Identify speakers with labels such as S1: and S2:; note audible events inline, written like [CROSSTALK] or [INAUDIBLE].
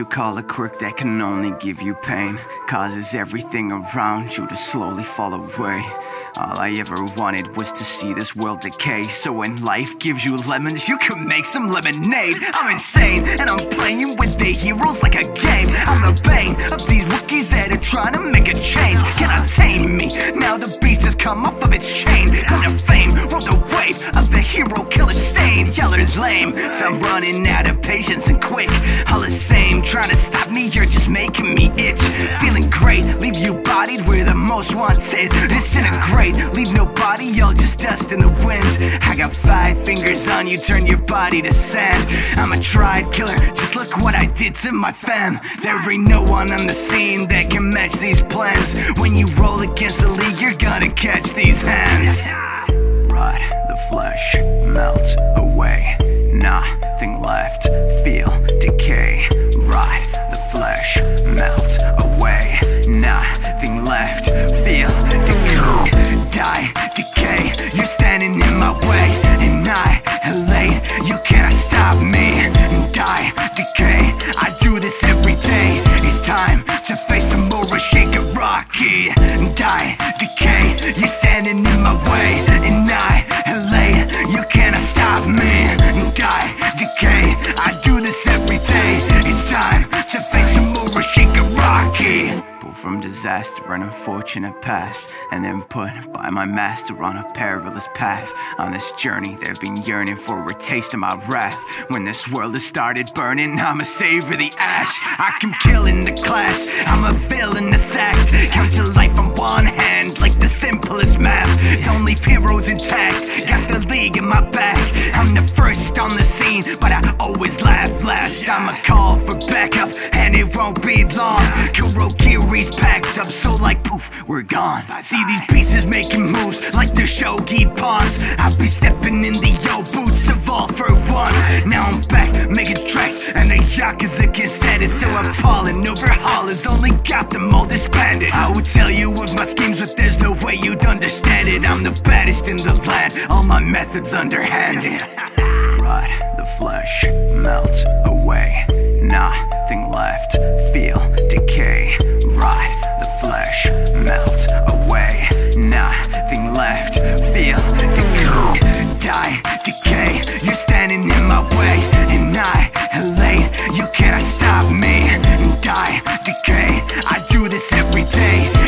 S1: you call a quirk that can only give you pain Causes everything around you to slowly fall away. All I ever wanted was to see this world decay. So when life gives you lemons, you can make some lemonade I'm insane, and I'm playing with the heroes like a game. I'm the bane of these rookies that are trying to make a change. Cannot tame me, now the beast has come off of its chain. Come to fame, rode the wave of the hero killer stain. Y'all Yeller's lame, so I'm running out of patience and quick. All the same, trying to stop me, you're just making me itch. Feeling great, leave you bodied, we're the most wanted. Disintegrate, leave no body, all just dust in the wind. I got five fingers on you, turn your body to sand. I'm a tried killer, just look what I did to my fam. There ain't no one on the scene that can match these plans. When you roll against the league, you're gonna catch these hands. The flesh, melt away. Nothing left, feel decay. Rot the flesh, melt away. Nothing left, feel decay. Die, decay, you're standing in my way. And I, Annihilate, you cannot stop me. Die, decay, I do this every day from disaster and unfortunate past And then put by my master on a perilous path. On this journey they've been yearning for a taste of my wrath. When this world has started burning I'ma savor the ash. I can kill in the class I'm a villain villainous act. Count your life on one hand Like the simplest math. Don't leave heroes intact But I always laugh last. I'ma call for backup And it won't be long. Kurogiri's packed up So like poof, we're gone. See these pieces making moves Like they're shogi pawns. I'll be stepping in the yo boots of all for one. Now I'm back making tracks And the Yakuza can't stand it So I'm falling overhaulers Only got them all disbanded. I would tell you of my schemes But there's no way you'd understand it. I'm the baddest in the land All my methods underhanded. [LAUGHS] The flesh, melt away. Nothing left, feel decay. Rot the flesh, melt away. Nothing left, feel decay. Die, decay, you're standing in my way. And i Annihilate, you cannot stop me. Die, decay, I do this every day